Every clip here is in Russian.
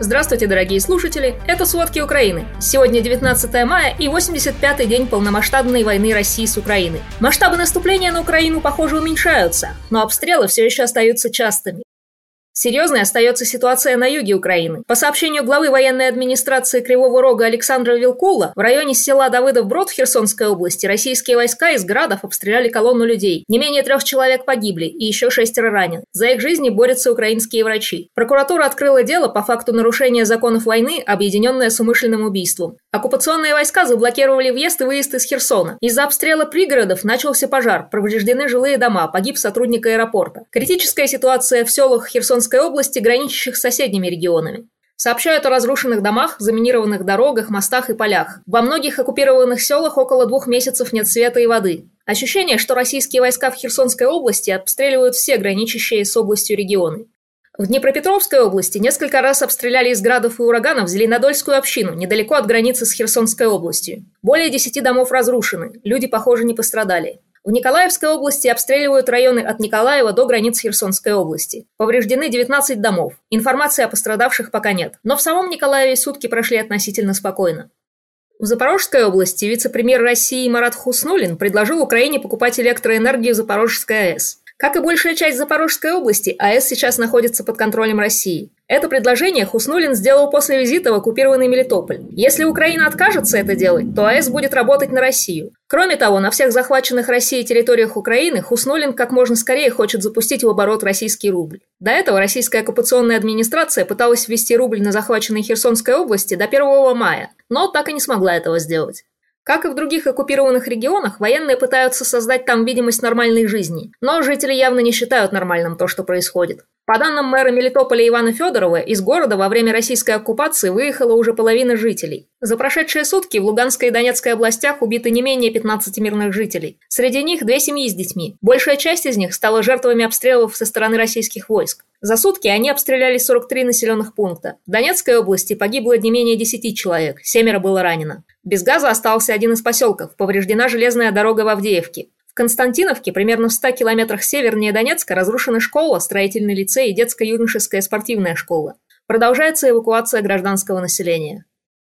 Здравствуйте, дорогие слушатели! Это «Сводки Украины». Сегодня 19 мая и 85-й день полномасштабной войны России с Украиной. Масштабы наступления на Украину, похоже, уменьшаются, но обстрелы все еще остаются частыми. Серьезной остается ситуация на юге Украины. По сообщению главы военной администрации Кривого Рога Александра Вилкула, в районе села Давыдов-Брод в Херсонской области российские войска из градов обстреляли колонну людей. Не менее трех человек погибли и еще шестеро ранены. За их жизни борются украинские врачи. Прокуратура открыла дело по факту нарушения законов войны, объединенное с умышленным убийством. Оккупационные войска заблокировали въезд и выезд из Херсона. Из-за обстрела пригородов начался пожар, повреждены жилые дома, погиб сотрудник аэропорта. Критическая ситуация в селах Херсонской Херсонской области, граничащих с соседними регионами. Сообщают о разрушенных домах, заминированных дорогах, мостах и полях. Во многих оккупированных селах около двух месяцев нет света и воды. Ощущение, что российские войска в Херсонской области обстреливают все граничащие с областью регионы. В Днепропетровской области несколько раз обстреляли из градов и ураганов Зеленодольскую общину, недалеко от границы с Херсонской областью. Более десяти домов разрушены, люди, похоже, не пострадали. В Николаевской области обстреливают районы от Николаева до границ Херсонской области. Повреждены 19 домов. Информации о пострадавших пока нет. Но в самом Николаеве сутки прошли относительно спокойно. В Запорожской области вице-премьер России Марат Хуснулин предложил Украине покупать электроэнергию Запорожской АЭС. Как и большая часть Запорожской области, АЭС сейчас находится под контролем России. Это предложение Хуснулин сделал после визита в оккупированный Мелитополь. Если Украина откажется это делать, то АЭС будет работать на Россию. Кроме того, на всех захваченных Россией территориях Украины Хуснулин как можно скорее хочет запустить в оборот российский рубль. До этого российская оккупационная администрация пыталась ввести рубль на захваченной Херсонской области до 1 мая, но так и не смогла этого сделать. Как и в других оккупированных регионах, военные пытаются создать там видимость нормальной жизни, но жители явно не считают нормальным то, что происходит. По данным мэра Мелитополя Ивана Федорова, из города во время российской оккупации выехала уже половина жителей. За прошедшие сутки в Луганской и Донецкой областях убиты не менее 15 мирных жителей. Среди них две семьи с детьми. Большая часть из них стала жертвами обстрелов со стороны российских войск. За сутки они обстреляли 43 населенных пункта. В Донецкой области погибло не менее 10 человек, семеро было ранено. Без газа остался один из поселков, повреждена железная дорога в Авдеевке. В Константиновке, примерно в 100 километрах севернее Донецка, разрушена школа, строительный лицей и детско-юношеская спортивная школа. Продолжается эвакуация гражданского населения.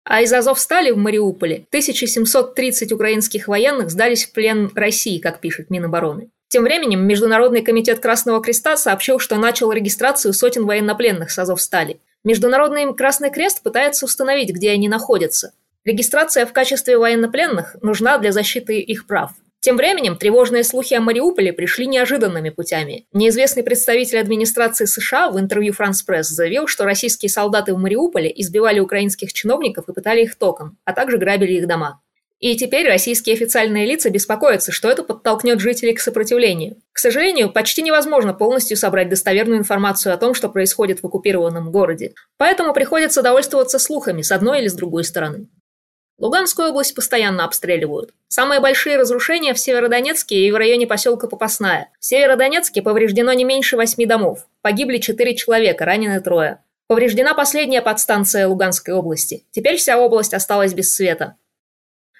А из Азовстали в Мариуполе 1730 украинских военных сдались в плен России, как пишет Минобороны. Тем временем Международный комитет Красного Креста сообщил, что начал регистрацию сотен военнопленных с Азовстали. Международный Красный Крест пытается установить, где они находятся. Регистрация в качестве военнопленных нужна для защиты их прав. Тем временем тревожные слухи о Мариуполе пришли неожиданными путями. Неизвестный представитель администрации США в интервью France Press заявил, что российские солдаты в Мариуполе избивали украинских чиновников и пытали их током, а также грабили их дома. И теперь российские официальные лица беспокоятся, что это подтолкнет жителей к сопротивлению. К сожалению, почти невозможно полностью собрать достоверную информацию о том, что происходит в оккупированном городе. Поэтому приходится довольствоваться слухами с одной или с другой стороны. Луганскую область постоянно обстреливают. Самые большие разрушения в Северодонецке и в районе поселка Попасная. В Северодонецке повреждено не меньше восьми домов. Погибли четыре человека, ранены трое. Повреждена последняя подстанция Луганской области. Теперь вся область осталась без света.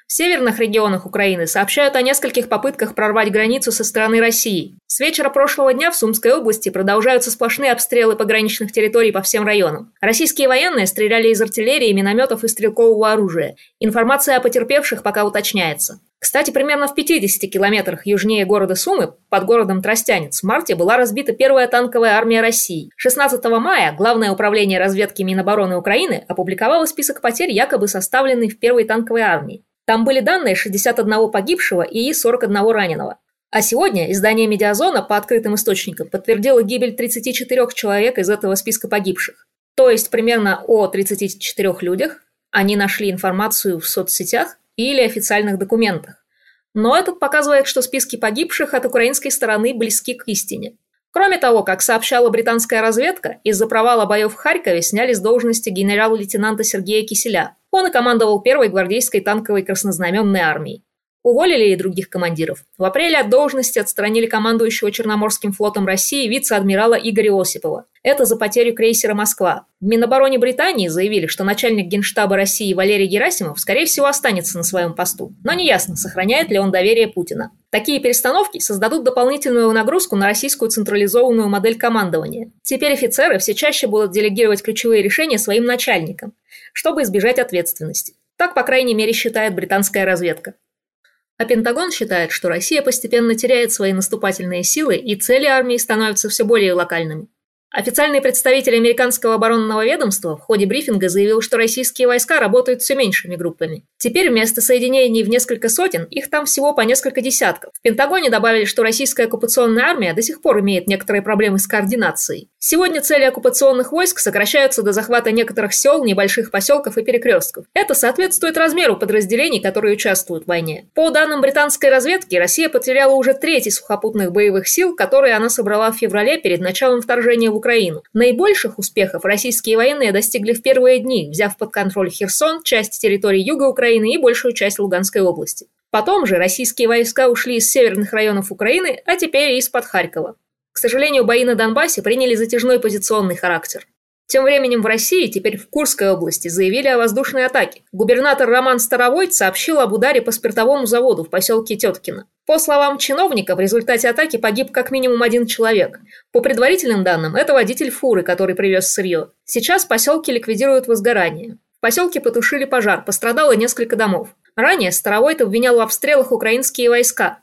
В северных регионах Украины сообщают о нескольких попытках прорвать границу со стороны России. С вечера прошлого дня в Сумской области продолжаются сплошные обстрелы пограничных территорий по всем районам. Российские военные стреляли из артиллерии, минометов и стрелкового оружия. Информация о потерпевших пока уточняется. Кстати, примерно в 50 километрах южнее города Сумы, под городом Тростянец, в марте была разбита первая танковая армия России. 16 мая Главное управление разведки Минобороны Украины опубликовало список потерь, якобы составленный в первой танковой армии. Там были данные 61 погибшего и 41 раненого. А сегодня издание «Медиазона» по открытым источникам подтвердило гибель 34 человек из этого списка погибших. То есть примерно о 34 людях они нашли информацию в соцсетях или официальных документах. Но это показывает, что списки погибших от украинской стороны близки к истине. Кроме того, как сообщала британская разведка, из-за провала боев в Харькове сняли с должности генерал-лейтенанта Сергея Киселя. Он командовал первой гвардейской танковой краснознаменной армией. Уволили и других командиров. В апреле от должности отстранили командующего Черноморским флотом России вице-адмирала Игоря Осипова. Это за потерю крейсера «Москва». В Минобороне Британии заявили, что начальник генштаба России Валерий Герасимов, скорее всего, останется на своем посту. Но неясно, сохраняет ли он доверие Путина. Такие перестановки создадут дополнительную нагрузку на российскую централизованную модель командования. Теперь офицеры все чаще будут делегировать ключевые решения своим начальникам, чтобы избежать ответственности. Так, по крайней мере, считает британская разведка. А Пентагон считает, что Россия постепенно теряет свои наступательные силы и цели армии становятся все более локальными. Официальный представитель американского оборонного ведомства в ходе брифинга заявил, что российские войска работают все меньшими группами. Теперь вместо соединений в несколько сотен их там всего по несколько десятков. В Пентагоне добавили, что российская оккупационная армия до сих пор имеет некоторые проблемы с координацией. Сегодня цели оккупационных войск сокращаются до захвата некоторых сел, небольших поселков и перекрестков. Это соответствует размеру подразделений, которые участвуют в войне. По данным британской разведки, Россия потеряла уже трети сухопутных боевых сил, которые она собрала в феврале перед началом вторжения в Украину. Наибольших успехов российские военные достигли в первые дни, взяв под контроль Херсон, часть территории юга Украины и большую часть Луганской области. Потом же российские войска ушли из северных районов Украины, а теперь из-под Харькова. К сожалению, бои на Донбассе приняли затяжной позиционный характер. Тем временем в России, теперь в Курской области, заявили о воздушной атаке. Губернатор Роман Старовойт сообщил об ударе по спиртовому заводу в поселке Теткино. По словам чиновника, в результате атаки погиб как минимум один человек. По предварительным данным, это водитель фуры, который привез сырье. Сейчас поселки ликвидируют возгорание. В поселке потушили пожар, пострадало несколько домов. Ранее Старовойт обвинял в обстрелах украинские войска.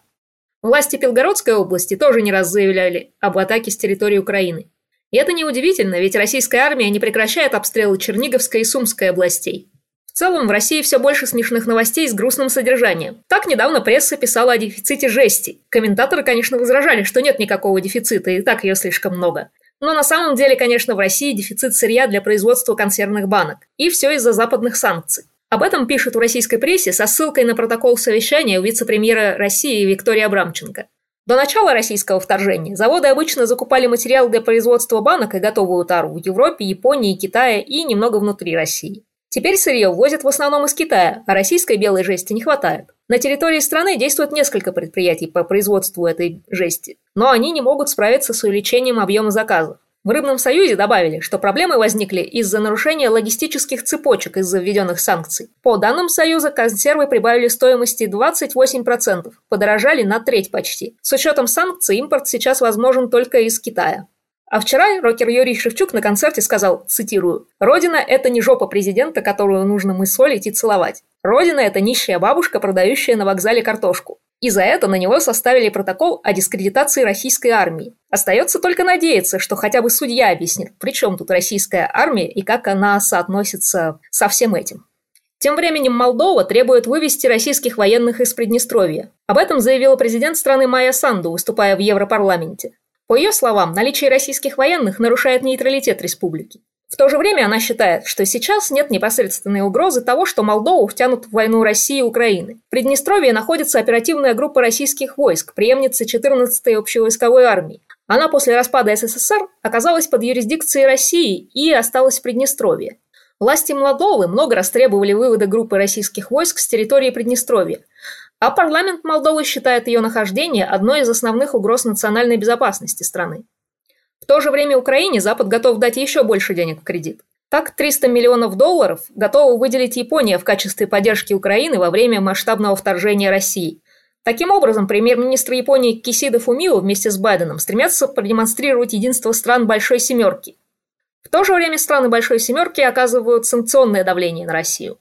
Власти Белгородской области тоже не раз заявляли об атаке с территории Украины. И это неудивительно, ведь российская армия не прекращает обстрелы Черниговской и Сумской областей. В целом, в России все больше смешных новостей с грустным содержанием. Так недавно пресса писала о дефиците жести. Комментаторы, конечно, возражали, что нет никакого дефицита, и так ее слишком много. Но на самом деле, конечно, в России дефицит сырья для производства консервных банок. И все из-за западных санкций. Об этом пишут в российской прессе со ссылкой на протокол совещания у вице-премьера России Виктории Абрамченко. До начала российского вторжения заводы обычно закупали материал для производства банок и готовую тару в Европе, Японии, Китае и немного внутри России. Теперь сырье ввозят в основном из Китая, а российской белой жести не хватает. На территории страны действует несколько предприятий по производству этой жести, но они не могут справиться с увеличением объема заказов. В Рыбном союзе добавили, что проблемы возникли из-за нарушения логистических цепочек из-за введенных санкций. По данным Союза, консервы прибавили стоимости 28%, подорожали на треть почти. С учетом санкций импорт сейчас возможен только из Китая. А вчера рокер Юрий Шевчук на концерте сказал, цитирую, «Родина – это не жопа президента, которую нужно мысолить и целовать. Родина – это нищая бабушка, продающая на вокзале картошку. И за это на него составили протокол о дискредитации российской армии. Остается только надеяться, что хотя бы судья объяснит, при чем тут российская армия и как она соотносится со всем этим. Тем временем Молдова требует вывести российских военных из Приднестровья. Об этом заявила президент страны Майя Санду, выступая в Европарламенте. По ее словам, наличие российских военных нарушает нейтралитет республики. В то же время она считает, что сейчас нет непосредственной угрозы того, что Молдову втянут в войну России и Украины. В Приднестровье находится оперативная группа российских войск, преемница 14-й общевойсковой армии. Она после распада СССР оказалась под юрисдикцией России и осталась в Приднестровье. Власти Молдовы много раз требовали вывода группы российских войск с территории Приднестровья, а парламент Молдовы считает ее нахождение одной из основных угроз национальной безопасности страны. В то же время Украине Запад готов дать еще больше денег в кредит. Так, 300 миллионов долларов готова выделить Япония в качестве поддержки Украины во время масштабного вторжения России. Таким образом, премьер-министр Японии Кисида Фумио вместе с Байденом стремятся продемонстрировать единство стран Большой Семерки. В то же время страны Большой Семерки оказывают санкционное давление на Россию.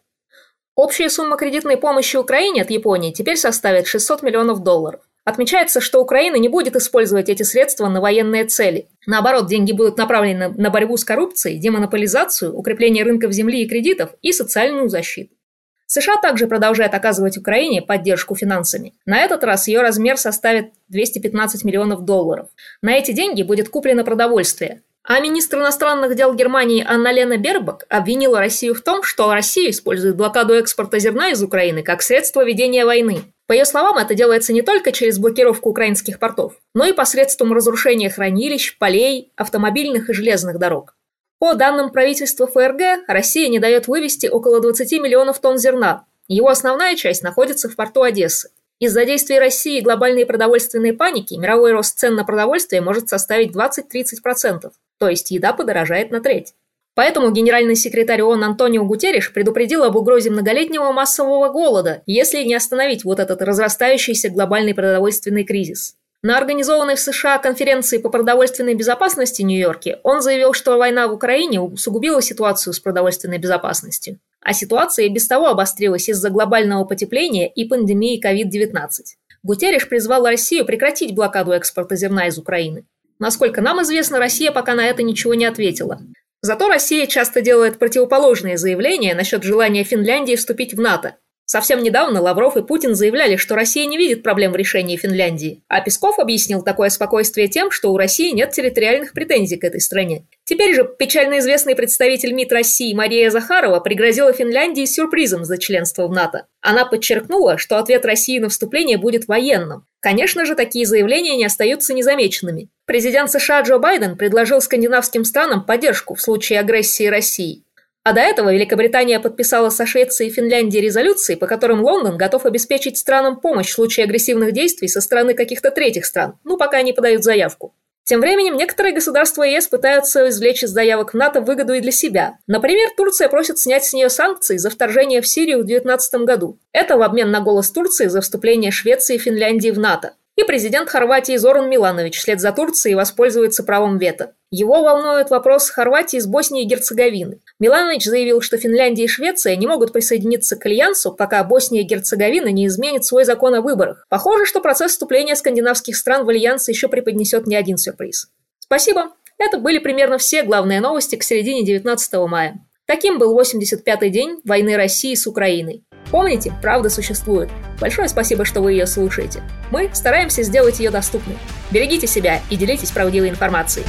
Общая сумма кредитной помощи Украине от Японии теперь составит 600 миллионов долларов. Отмечается, что Украина не будет использовать эти средства на военные цели. Наоборот, деньги будут направлены на борьбу с коррупцией, демонополизацию, укрепление рынков земли и кредитов и социальную защиту. США также продолжает оказывать Украине поддержку финансами. На этот раз ее размер составит 215 миллионов долларов. На эти деньги будет куплено продовольствие. А министр иностранных дел Германии Анна-Лена Бербак обвинила Россию в том, что Россия использует блокаду экспорта зерна из Украины как средство ведения войны. По ее словам, это делается не только через блокировку украинских портов, но и посредством разрушения хранилищ, полей, автомобильных и железных дорог. По данным правительства ФРГ, Россия не дает вывести около 20 миллионов тонн зерна. Его основная часть находится в порту Одессы. Из-за действий России и глобальной продовольственной паники мировой рост цен на продовольствие может составить 20-30%, то есть еда подорожает на треть. Поэтому генеральный секретарь ООН Антонио Гутерриш предупредил об угрозе многолетнего массового голода, если не остановить вот этот разрастающийся глобальный продовольственный кризис. На организованной в США конференции по продовольственной безопасности в Нью-Йорке он заявил, что война в Украине усугубила ситуацию с продовольственной безопасностью. А ситуация и без того обострилась из-за глобального потепления и пандемии COVID-19. Гутерриш призвал Россию прекратить блокаду экспорта зерна из Украины. Насколько нам известно, Россия пока на это ничего не ответила. Зато Россия часто делает противоположные заявления насчет желания Финляндии вступить в НАТО. Совсем недавно Лавров и Путин заявляли, что Россия не видит проблем в решении Финляндии. А Песков объяснил такое спокойствие тем, что у России нет территориальных претензий к этой стране. Теперь же печально известный представитель МИД России Мария Захарова пригрозила Финляндии сюрпризом за членство в НАТО. Она подчеркнула, что ответ России на вступление будет военным. Конечно же, такие заявления не остаются незамеченными. Президент США Джо Байден предложил скандинавским странам поддержку в случае агрессии России. А до этого Великобритания подписала со Швецией и Финляндией резолюции, по которым Лондон готов обеспечить странам помощь в случае агрессивных действий со стороны каких-то третьих стран, ну пока они подают заявку. Тем временем некоторые государства ЕС пытаются извлечь из заявок в НАТО выгоду и для себя. Например, Турция просит снять с нее санкции за вторжение в Сирию в 2019 году. Это в обмен на голос Турции за вступление Швеции и Финляндии в НАТО. И президент Хорватии Зоран Миланович вслед за Турцией воспользуется правом вето. Его волнует вопрос Хорватии с Боснией и Герцеговины. Миланович заявил, что Финляндия и Швеция не могут присоединиться к Альянсу, пока Босния и Герцеговина не изменит свой закон о выборах. Похоже, что процесс вступления скандинавских стран в Альянс еще преподнесет не один сюрприз. Спасибо. Это были примерно все главные новости к середине 19 мая. Таким был 85-й день войны России с Украиной. Помните, правда существует. Большое спасибо, что вы ее слушаете. Мы стараемся сделать ее доступной. Берегите себя и делитесь правдивой информацией.